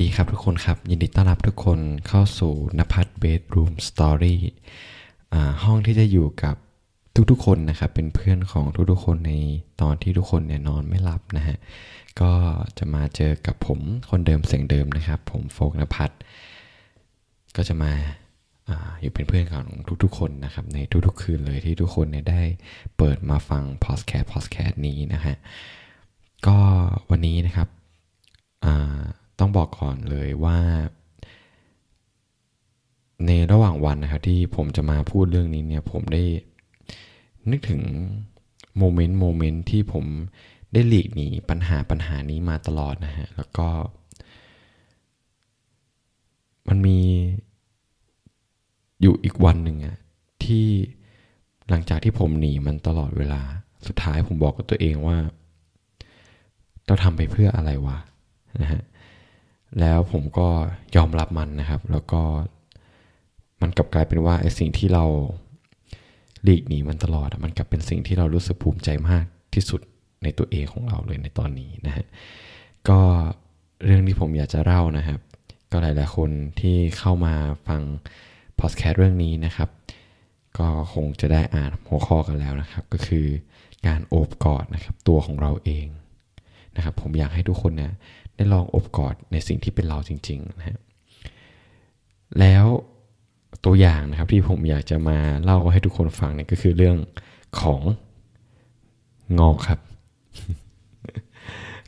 ดีครับทุกคนครับ ยินดีต้อนรับทุกคนเข้าสู่นภัทรเบดรูมสตอรี่ห้องที่จะอยู่กับทุกๆคนนะครับ เป็นเพื่อนของทุกๆคนในตอนที่ทุกคนเนี่ยนอนไม่หลับนะฮะก็จะมาเจอกับผมคนเดิมเสียงเดิมนะครับ ผมโฟกนภัทรก็จะมาอาอยู่เป็นเพื่อนของทุกๆคนนะครับ ในทุกๆคืนเลยที่ทุกคนเนี่ยได้เปิดมาฟังพอดแคสต์พอดแคสต์นี้นะฮะก็วันนี้นะครับอ่า ต้องบอกก่อนเลยว่า ในระหว่างวันนะครับที่ผมจะมาพูดเรื่องนี้เนี่ยผมได้นึกถึงโมเมนต์โมเมนต์ที่ผมได้หลีกหนีปัญหาปัญหานี้มาตลอดนะฮะ แล้วก็ มันมีอยู่อีกวันหนึ่งอะที่หลังจากที่ผมหนีมันตลอดเวลา สุดท้ายผมบอกกับตัวเองว่า เราทำไปเพื่ออะไรวะนะฮะ แล้วผมก็ยอมรับมันนะครับ แล้วก็มันกลับกลายเป็นว่าไอ้สิ่งที่เราหลีกหนีมันตลอด มันกลับเป็นสิ่งที่เรารู้สึกภูมิใจมากที่สุดในตัวเองของเราเลยในตอนนี้นะฮะก็เรื่องที่ผมอยากจะเล่านะครับ ก็หลายๆคนที่เข้ามาฟังพอดแคสต์เรื่องนี้นะครับ ก็คงจะได้อ่านหัวข้อกันแล้วนะครับ ก็คือการโอบกอดนะครับตัวของเราเองนะครับ ผมอยากให้ทุกคนเนี่ย ได้ลองอบกอดในสิ่งที่เป็นเราจริงๆนะฮะแล้วตัวอย่างนะครับที่ผมอยากจะมาเล่าให้ทุกคนฟังเนี่ยก็คือเรื่องของงอกครับ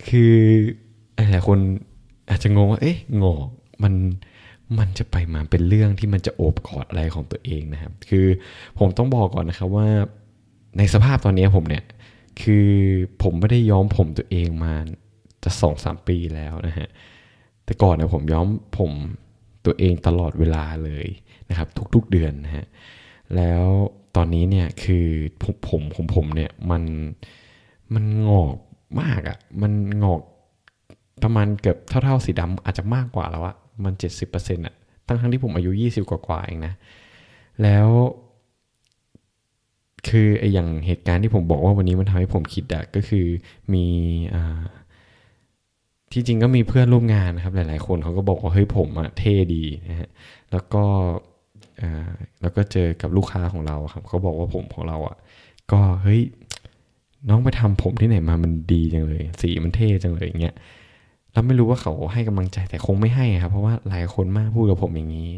คือหลายคนอาจจะงงว่า เอ๊ะงอกมันมันจะไปมาเป็นเรื่องที่มันจะโอบกอดอะไรของตัวเองนะครับ คือผมต้องบอกก่อนนะครับว่าในสภาพตอนนี้ผมเนี่ย คือผมไม่ได้ย้อมผมตัวเองมา จะสองสามปีแล้วนะฮะแต่ก่อนเนี่ยผมย้อมผมตัวเองตลอดเวลาเลยนะครับ ทุกๆเดือนนะฮะแล้วตอนนี้เนี่ยคือผมผมของผมเนี่ยมันมันงอกมากอะ่ะมันงอกประมาณเกือบเท่าๆสีดำอาจจะมากกว่าแล้วอะมันเจ็ดสิบเปอร์เซ็นต์อะตั้งทั้งที่ผมอายุยี่สิบกว่าๆเองนะ แล้ว คือไอ้อย่างเหตุการณ์ที่ผมบอกว่าวันนี้มันทำให้ผมคิดอะก็คือมีอ่า ที่จริงก็มีเพื่อนร่วมงานนะครับ หลาย ๆ คนเขาก็บอกว่าเฮ้ยผมอะเท่ดีนะฮะแล้วก็แล้วก็เจอกับลูกค้าของเราครับเขาบอกว่าผมของเราอะก็เฮ้ยน้องไปทำผมที่ไหนมามันดีจังเลย สีมันเท่จังเลยอย่างเงี้ยเราไม่รู้ว่าเขาให้กำลังใจแต่คงไม่ให้ครับ เพราะว่าหลายคนมากพูดกับผมอย่างนี้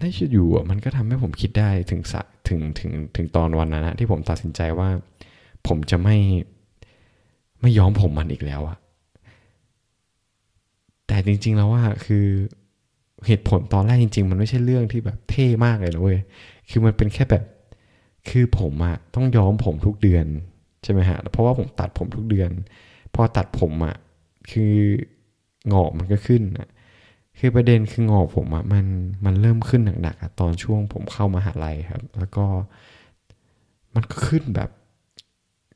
ในชีวิตอยู่อะมันก็ทำให้ผมคิดได้ถึงสะถึงถึงถึงตอนวันนั้นนะที่ผมตัดสินใจว่า ผมจะไม่ไม่ย้อมผมมันอีกแล้วอะ แต่จริง ๆ แล้วว่าคือเหตุผลตอนแรกจริง ๆ มันไม่ใช่เรื่องที่แบบเท่มากเลยนะเว้ยคือมันเป็นแค่แบบคือผมอะต้องย้อมผมทุกเดือนใช่ไหมฮะเพราะว่าผมตัดผมทุกเดือน พอตัดผมอะคืองอกมันก็ขึ้นอะคือประเด็นคืองอกผมอะมันมันเริ่มขึ้นหนักๆตอนช่วงผมเข้ามาหาลัยครับ แล้วก็มันก็ขึ้นแบบ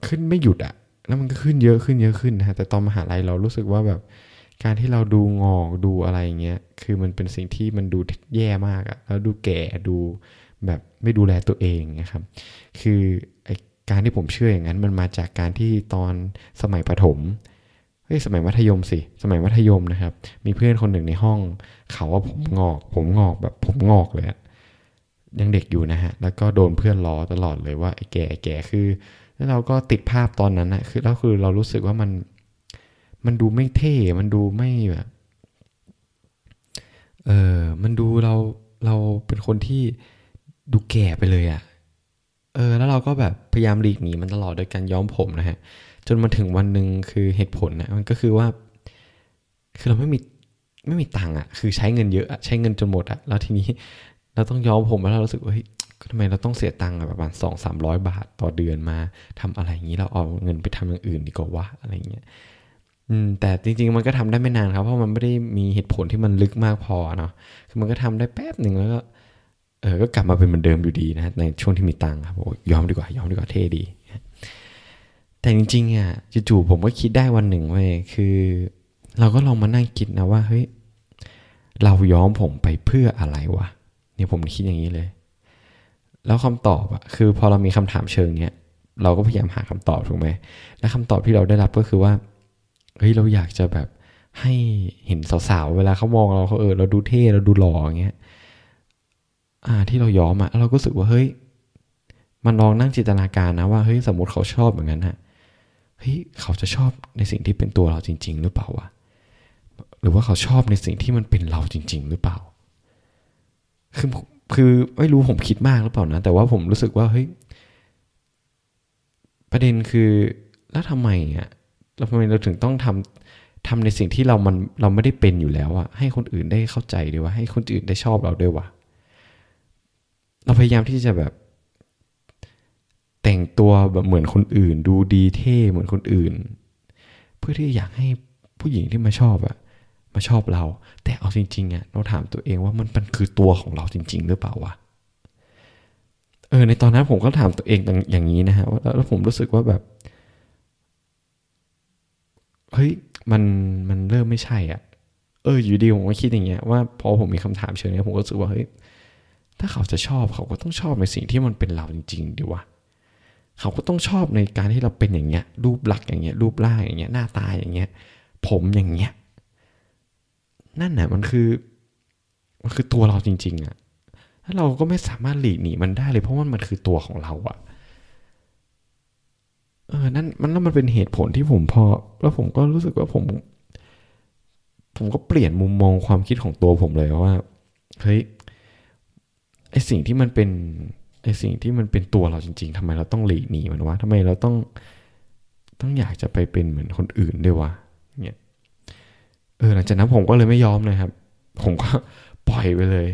ขึ้นไม่หยุดอะแล้วมันก็ขึ้นเยอะขึ้นเยอะขึ้นนะฮะแต่ตอนมหาลัยเรารู้สึกว่าแบบ การที่เราดูงอกดูอะไรเงี้ยคือมันเป็นสิ่งที่มันดูแย่มากอะแล้วดูแก่ดูแบบไม่ดูแลตัวเองนะครับ คือการที่ผมเชื่ออย่างนั้นมันมาจากการที่ตอนสมัยประถมเฮ้ยสมัยมัธยมสิ สมัยมัธยมนะครับ มีเพื่อนคนหนึ่งในห้อง เขาว่าผมงอก ผมงอกแบบผมงอกเลยยังเด็กอยู่นะฮะ แล้วก็โดนเพื่อนล้อตลอดเลยว่าไอ้แก่แก่คือ แล้วเราก็ติดภาพตอนนั้นนะคือแล้วคือเรารู้สึกว่ามัน มันดูไม่เท่ มันดูไม่แบบเออมันดูเราเราเป็นคนที่ดูแก่ไปเลยอะ่ะ เออ แล้วเราก็แบบพยายามหลีกหนีมันตลอดโดยการย้อมผมนะฮะ จนมาถึงวันหนึ่งคือเหตุผลนะมันก็คือว่า คือเราไม่มีไม่มีตังค์อะ คือใช้เงินเยอะใช้เงินจนหมดอะ แล้วทีนี้เราต้องย้อมผมแล้วเรารู้สึกว่าเฮ้ยทำไมเราต้องเสียตังค์ประมาณสองสามร้อยบาทต่อเดือนมาทำอะไรอย่างนี้เราเอาเงินไปทำอย่างอื่นดีกว่าวะอะไรเงี้ย อืมแต่จริง ๆ มันก็ทำได้ไม่นานครับ เพราะมันไม่ได้มีเหตุผลที่มันลึกมากพอเนาะคือมันก็ทำได้แป๊บหนึ่งแล้วก็เออก็กลับมาเป็นเหมือนเดิมอยู่ดีนะในช่วงที่มีตังค์ครับโอ้ยอมดีกว่ายอมดีกว่าเท่ดี แต่จริงๆอะจู่ๆผมก็คิดได้วันหนึ่งเว้ยคือ เราก็ลองมานั่งคิดนะว่าเฮ้ยเราย้อมผมไปเพื่ออะไรวะเนี่ยผมคิดอย่างนี้เลย แล้วคำตอบอะคือพอเรามีคำถามเชิงเนี้ยเราก็พยายามหาคำตอบถูกไหมและคำตอบที่เราได้รับก็คือว่า เฮ้ยเราอยากจะแบบให้เห็นสาวๆ เวลาเขามองเราเขาเออเราดูเท่เราดูหล่ออย่างเงี้ยอ่าที่เรายอมอะเราก็รู้สึกว่าเฮ้ย มันลองนั่งจินตนาการนะว่าเฮ้ยสมมติเขาชอบอย่างนั้นฮะเฮ้ยเขาจะชอบในสิ่งที่เป็นตัวเราจริง ๆ หรือเปล่าวะหรือว่าเขาชอบในสิ่งที่มันเป็นเราจริง ๆ หรือเปล่า คือคือไม่รู้ผมคิดมากหรือเปล่านะ แต่ว่าผมรู้สึกว่าเฮ้ยประเด็นคือแล้วทำไมอะ เราทำไมเราถึงต้องทำทำในสิ่งที่เรามันเราไม่ได้เป็นอยู่แล้วอะให้คนอื่นได้เข้าใจด้วยว่าให้คนอื่นได้ชอบเราด้วยวะเราพยายามที่จะแบบ แต่งตัวแบบเหมือนคนอื่น ดูดีเท่เหมือนคนอื่น เพื่อที่อยากให้ผู้หญิงที่มาชอบอะมาชอบเรา แต่เอาจริงๆอะเราถามตัวเองว่ามันมันคือตัวของเราจริง ๆ หรือเปล่าวะเออในตอนนั้นผมก็ถามตัวเองอย่างนี้นะฮะแล้วผมรู้สึกว่าแบบ เฮ้ยมันมันเริ่มไม่ใช่อะ เอออยู่ดีผมก็คิดอย่างเงี้ยว่าพอผมมีคำถามเชิงนี้ผมก็รู้สึกว่าเฮ้ยถ้าเขาจะชอบเขาก็ต้องชอบในสิ่งที่มันเป็นเราจริง ๆ ดีวะเขาก็ต้องชอบในการที่เราเป็นอย่างเงี้ย รูปลักษณ์อย่างเงี้ย รูปร่างอย่างเงี้ยหน้าตาอย่างเงี้ย ผมอย่างเงี้ยนั่นแหละมันคือมันคือตัวเราจริง ๆอะแล้วเราก็ไม่สามารถหลีกหนีมันได้เลยเพราะว่ามันคือตัวของเราอะ เออนั่นมันนั่นมันเป็นเหตุผลที่ผมพอ แล้วผมก็รู้สึกว่าผม ผมก็เปลี่ยนมุมมองความคิดของตัวผมเลยว่าเฮ้ยไอสิ่งที่มันเป็นไอสิ่งที่มันเป็นตัวเราจริง ๆทำไมเราต้องหลีกหนีมันวะทำไมเราต้องต้องอยากจะไปเป็นเหมือนคนอื่นด้วยวะเนี่ยเออหลังจากนั้นผมก็เลยไม่ยอมเลยครับ ผมก็ปล่อยไปเลย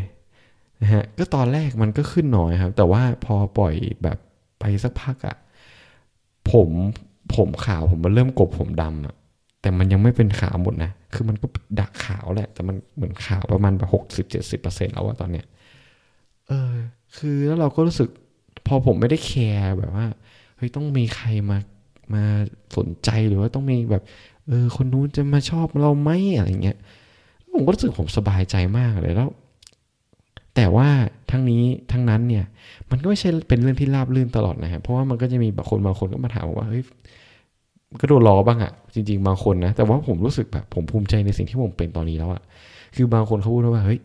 นะฮะก็ตอนแรกมันก็ขึ้นหน้อยครับ แต่ว่าพอปล่อยแบบไปสักพักอะ ผมผมขาวผมมันเริ่มกบผมดำอะแต่มันยังไม่เป็นขาวหมดนะ คือมันก็ดักขาวแหละ แต่มันเหมือนขาวประมาณแบบหกสิบเจ็ดสิบเปอร์เซ็นต์แล้วอะตอนเนี้ย เออ คือแล้วเราก็รู้สึก พอผมไม่ได้แคร์แบบว่า เฮ้ยต้องมีใครมา มาสนใจหรือว่าต้องมีแบบ เออ คนนู้นจะมาชอบเราไหมอะไรเงี้ย ผมก็รู้สึกผมสบายใจมากเลยแล้ว แต่ว่าทั้งนี้ทั้งนั้นเนี่ยมันก็ไม่ใช่เป็นเรื่องที่ราบรื่นตลอดนะครับเพราะว่ามันก็จะมีบางคนบางคนก็มาถามว่าเฮ้ยก็โดนล้อบ้างอะจริงๆบางคนนะแต่ว่าผมรู้สึกแบบผมภูมิใจในสิ่งที่ผมเป็นตอนนี้แล้วอะคือบางคนเขาพูดว่าเฮ้ย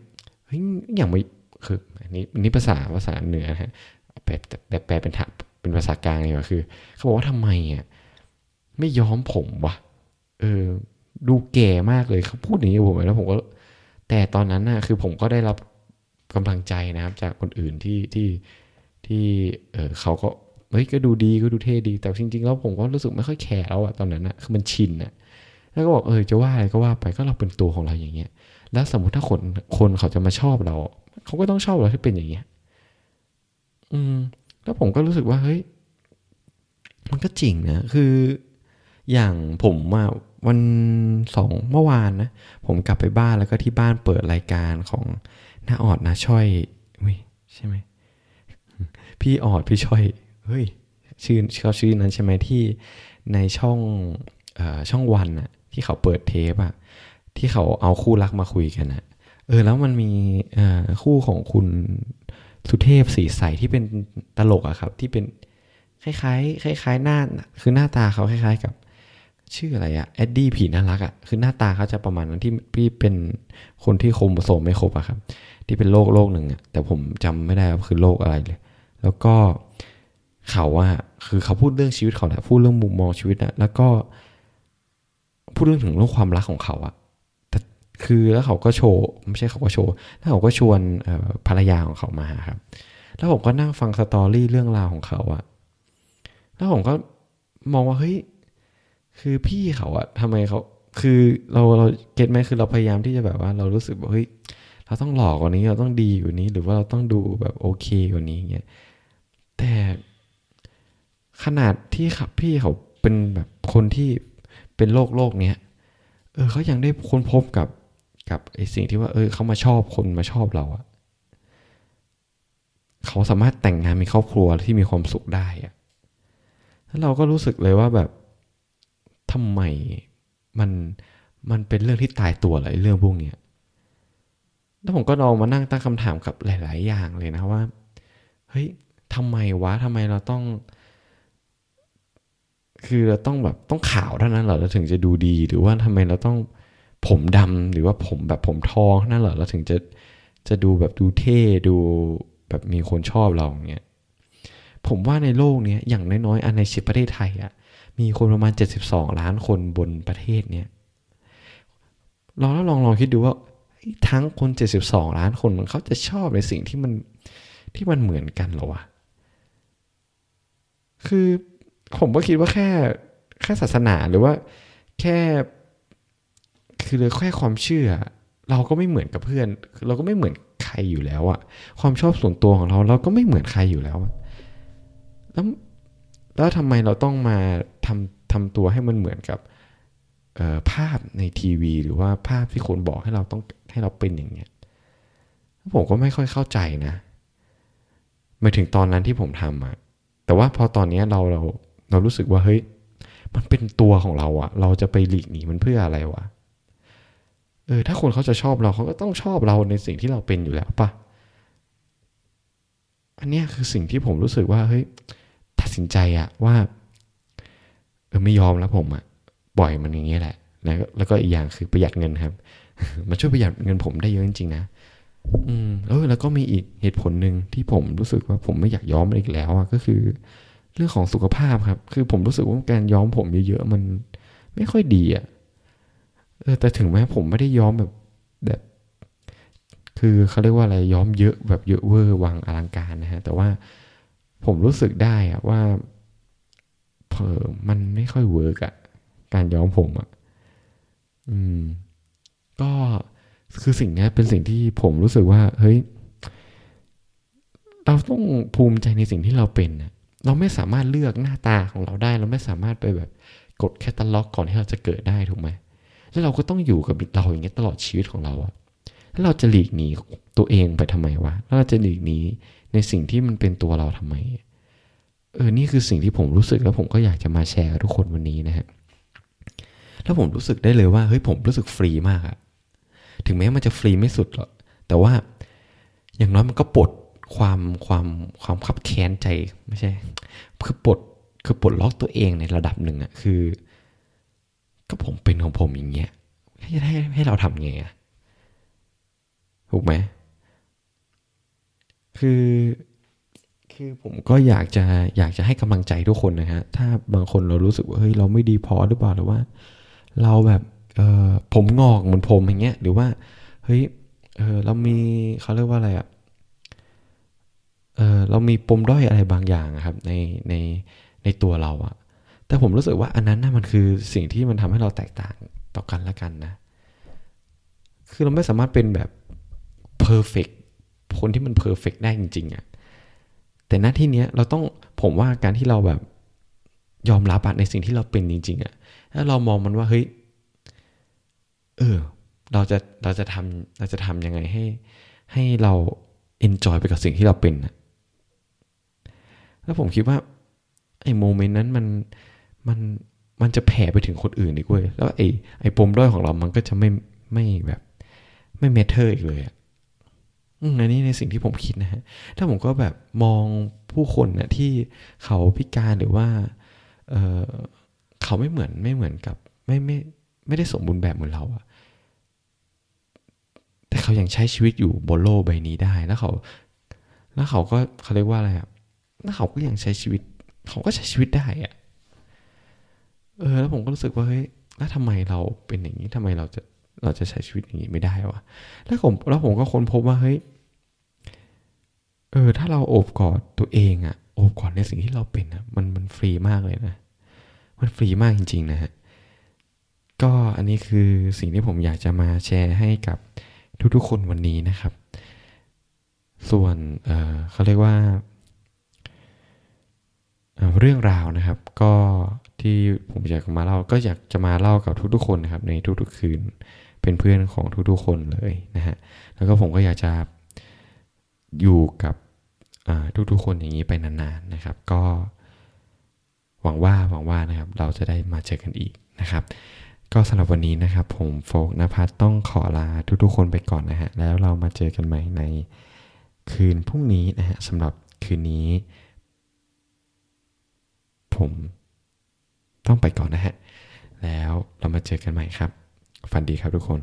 เฮ้ยอย่างไม่คืออันนี้อันนี้ภาษาภาษาเหนือนะฮะแปลแปลเป็นเป็นภาษากลางเลยว่าคือเขาบอกว่าทำไมอะไม่ย้อมผมวะเออดูแก่มากเลยเขาพูดอย่างนี้ผมแล้วผมก็แต่ตอนนั้นน่ะคือผมก็ได้รับ กำลังใจนะครับ จากคนอื่นที่ที่ที่เออเขาก็เฮ้ยก็ดูดีก็ดูเท่ดี แต่จริงๆแล้วผมก็รู้สึกไม่ค่อยแคร์แล้วอะตอนนั้นอะคือมันชินอะแล้วก็บอกเออจะว่าอะไรก็ว่าไปก็เราเป็นตัวของเราอย่างเงี้ย แล้วสมมติถ้าคนคนเขาจะมาชอบเรา เขาก็ต้องชอบเราที่เป็นอย่างเงี้ย อืม แล้วผมก็รู้สึกว่าเฮ้ยมันก็จริงนะคืออย่างผมมาวันสองเมื่อวานนะผมกลับไปบ้านแล้วก็ที่บ้านเปิดรายการของ หน้าออดนะช่อยใช่ไหมพี่ออดพี่ช่อยเฮ้ยชื่อเขาชื่อนั้นใช่ไหมที่ในช่องอช่องวันอะที่เขาเปิดเทปอะที่เขาเอาคู่รักมาคุยกันอะเออแล้วมันมีคู่ของคุณสุเทพสีใสที่เป็นตลกอะครับ ที่เป็นคล้ายๆคล้ายๆหน้าคือหน้าตาเขาคล้าย ๆ กับ ชื่ออะไรอะแอดดี้ผีน่ารักอะคือหน้าตาเขาจะประมาณนั้นที่พี่เป็นคนที่โครโมโซมไม่ครบอะครับ ที่เป็นโรคโรคหนึ่งอะแต่ผมจำไม่ได้ว่าคือโรคอะไรเลย แล้วก็เขาว่าคือเขาพูดเรื่องชีวิตเขาแหละพูดเรื่องมุมมองชีวิตอะแล้วก็พูดเรื่องถึงเรื่องความรักของเขาอะแต่คือแล้วเขาก็โชว์ไม่ใช่เขาก็โชว์แล้วเขาก็ชวนภรรยาของเขามาครับ แล้วผมก็นั่งฟังสตอรี่เรื่องราวของเขาอะแล้วผมก็มองว่าเฮ้ยคือพี่เขาอะทำไมเขาคือเราเราเก็ตไหมคือเราพยายามที่จะแบบว่าเรารู้สึกว่าเฮ้ย เราต้องหลอกกว่านี้เราต้องดีกว่านี้ หรือว่าเราต้องดูแบบโอเคกว่านี้เงี้ยแต่ขนาดที่ขับพี่เขาเป็นแบบคนที่เป็นโรคโรคเนี้ยเออเขายังได้ค้นพบกับกับไอสิ่งที่ว่า เออเขามาชอบคนมาชอบเราอะเขาสามารถแต่งงานมีครอบครัวที่มีความสุขได้อะแล้วเราก็รู้สึกเลยว่าแบบทำไมมันมันเป็นเรื่องที่ตายตัวอะไรเรื่องพวกเนี้ย แล้วผมก็ลองมานั่งตั้งคำถามกับหลาย ๆ อย่างเลยนะว่า เฮ้ยทำไมวะทำไมเราต้อง คือเราต้องแบบต้องขาวเท่านั้นเหรอเราถึงจะดูดี หรือว่าทำไมเราต้องผมดำหรือว่าผมแบบผมทองนั่นเหรอเราถึงจะจะดูแบบดูเท่ดูแบบมีคนชอบเราอย่างเงี้ยผมว่าในโลกนี้อย่างน้อยๆอันในสิประเทศไทยอะมีคนประมาณ 72 ล้านคนบนประเทศเนี้ยลองแล้วลองลองคิดดูว่า ทั้งคน 72 ล้านคนมันเขาจะชอบในสิ่งที่มันที่มันเหมือนกันหรอวะ คือผมก็คิดว่าแค่แค่ศาสนาหรือว่าแค่ คือเลยแค่ความเชื่อ เราก็ไม่เหมือนกับเพื่อน เราก็ไม่เหมือนใครอยู่แล้วอะความชอบส่วนตัวของเราเราก็ไม่เหมือนใครอยู่แล้วแล้วแล้วทำไมเราต้องมาทำทำตัวให้มันเหมือนกับ ภาพในทีวี หรือว่าภาพที่คนบอกให้เราต้องให้เราเป็นอย่างเนี้ยผมก็ไม่ค่อยเข้าใจนะมาถึงตอนนั้นที่ผมทำอะแต่ว่าพอตอนนี้เราเราเรารู้สึกว่าเฮ้ยมันเป็นตัวของเราอะเราจะไปหลีกหนีมันเพื่ออะไรวะเออถ้าคนเขาจะชอบเราเขาก็ต้องชอบเราในสิ่งที่เราเป็นอยู่แล้วปะอันนี้คือสิ่งที่ผมรู้สึกว่าเฮ้ยตัดสินใจอะว่าเออไม่ยอมแล้วผมอะ ปล่อยมันอย่างนี้แหละแล้วแล้วก็อีกอย่างคือประหยัดเงินครับ มันช่วยประหยัดเงินผมได้เยอะจริงๆนะอืมเออแล้วก็มีอีกเหตุผลหนึ่งที่ผมรู้สึกว่าผมไม่อยากย้อมอีกแล้วอะก็คือ เรื่องของสุขภาพครับ คือผมรู้สึกว่าการย้อมผมเยอะๆมันไม่ค่อยดีอะเออแต่ถึงแม้ผมไม่ได้ย้อมแบบแบบ คือเขาเรียกว่าอะไรย้อมเยอะแบบเยอะเวอร์วังอลังการนะฮะ แต่ว่าผมรู้สึกได้อะว่าเพอมันไม่ค่อยเวิร์กอะ การย้อมผมอะอืม ก็คือสิ่งนี้เป็นสิ่งที่ผมรู้สึกว่า เฮ้ย เราต้องภูมิใจในสิ่งที่เราเป็นเราไม่สามารถเลือกหน้าตาของเราได้ เราไม่สามารถไปแบบกดแคตตาล็อกก่อนที่เราจะเกิดได้ถูกไหมแล้วเราก็ต้องอยู่กับเราอย่างเงี้ยตลอดชีวิตของเราอะแล้วเราจะหลีกหนีตัวเองไปทำไมวะแล้วเราจะหลีกหนีในสิ่งที่มันเป็นตัวเราทำไม เออ นี่คือสิ่งที่ผมรู้สึกแล้วผมก็อยากจะมาแชร์กับทุกคนวันนี้นะฮะ แล้วผมรู้สึกได้เลยว่าเฮ้ยผมรู้สึกฟรีมากอะถึงแม้มันจะฟรีไม่สุดหรอกแต่ว่าอย่างน้อยมันก็ปลดความความความขับแค้นใจไม่ใช่ คือปลดคือปลดล็อกตัวเองในระดับหนึ่งอะคือ ก็ผมเป็นของผมอย่างเงี้ยให้ให้ให้เราทำไงอะถูกไหมคือคือผมก็อยากจะอยากจะให้กำลังใจทุกคนนะฮะถ้าบางคนเรารู้สึกว่าเฮ้ยเราไม่ดีพอหรือเปล่าหรือว่า เราแบบเออผมงอกเหมือนผมอย่างเงี้ย หรือว่าเฮ้ยเออเรามีเขาเรียกว่าอะไรอะเออเรามีปมด้อยอะไรบางอย่างครับในในในตัวเราอะแต่ผมรู้สึกว่าอันนั้นน่ะมันคือสิ่งที่มันทำให้เราแตกต่างต่อกันละกันนะ คือเราไม่สามารถเป็นแบบ perfect คนที่มัน perfect ได้จริงๆอะแต่หน้าที่เนี้ยเราต้องผมว่าการที่เราแบบ ยอมรับในสิ่งที่เราเป็นจริง ๆอะแล้วเรามองมันว่าเฮ้ยเออ เราจะเราจะทำเราจะทำยังไงให้ ให้เรา enjoy ไปกับสิ่งที่เราเป็นนะแล้วผมคิดว่าไอ้ moment นั้นมันมันมันจะแผ่ไปถึงคนอื่นอีกเว้ยแล้วไอ้ไอ้ปมด้อยของเรามันก็จะไม่ไม่แบบ ไม่ matter อีกเลยอะอันนี้ในสิ่งที่ผมคิดนะฮะถ้าผมก็แบบมองผู้คนนะที่เขาพิการหรือว่า เเขาไม่เหมือนไม่เหมือนกับ ไม่ไม่ไม่ได้สมบูรณ์แบบเหมือนเราอะแต่เขายัางใช้ชีวิตอยู่บนโลกใบนี้ได้แล้วเขา แล้วเขาก็เขาเรียกว่าอะไรอะแล้วเขาก็ยังใช้ชีวิต เขาก็ใช้ชีวิตได้อะเออแล้วผมก็รู้สึกว่าเฮ้ยแล้วทำไมเราเป็นอย่างนี้ทำไมเราจะเราจะใช้ชีวิตอย่างนี้ไม่ได้วะแล้วผมแล้วผมก็ค้นพบว่าเฮ้ยเออถ้าเราโอบกอดตัวเองอะ โอบกอดในสิ่งที่เราเป็นอะมันมันฟรีมากเลยนะ มันฟรีมากจริง ๆ นะฮะก็อันนี้คือสิ่งที่ผมอยากจะมาแชร์ให้กับทุกๆคนวันนี้นะครับ ส่วนเเขาเรียกว่าเรื่องราวนะครับ ก็ที่ผมอยากมาเล่าก็อยากจะมาเล่ากับทุกๆคนนะครับ ในทุกๆคืนเป็นเพื่อนของทุกๆคนเลยนะฮะแล้วก็ผมก็อยากจะอยู่กับ ทุกๆคนอย่างนี้ไปนานๆนะครับ ก็หวังว่าหวังว่านะครับเราจะได้มาเจอกันอีกนะครับ ก็สำหรับวันนี้นะครับ ผมโฟกนภัสต้องขอลาทุกๆคนไปก่อนนะฮะแล้วเรามาเจอกันใหม่ในคืนพรุ่งนี้นะฮะสำหรับคืนนี้ ผมต้องไปก่อนนะฮะแล้วเรามาเจอกันใหม่ครับ ฝันดีครับทุกคน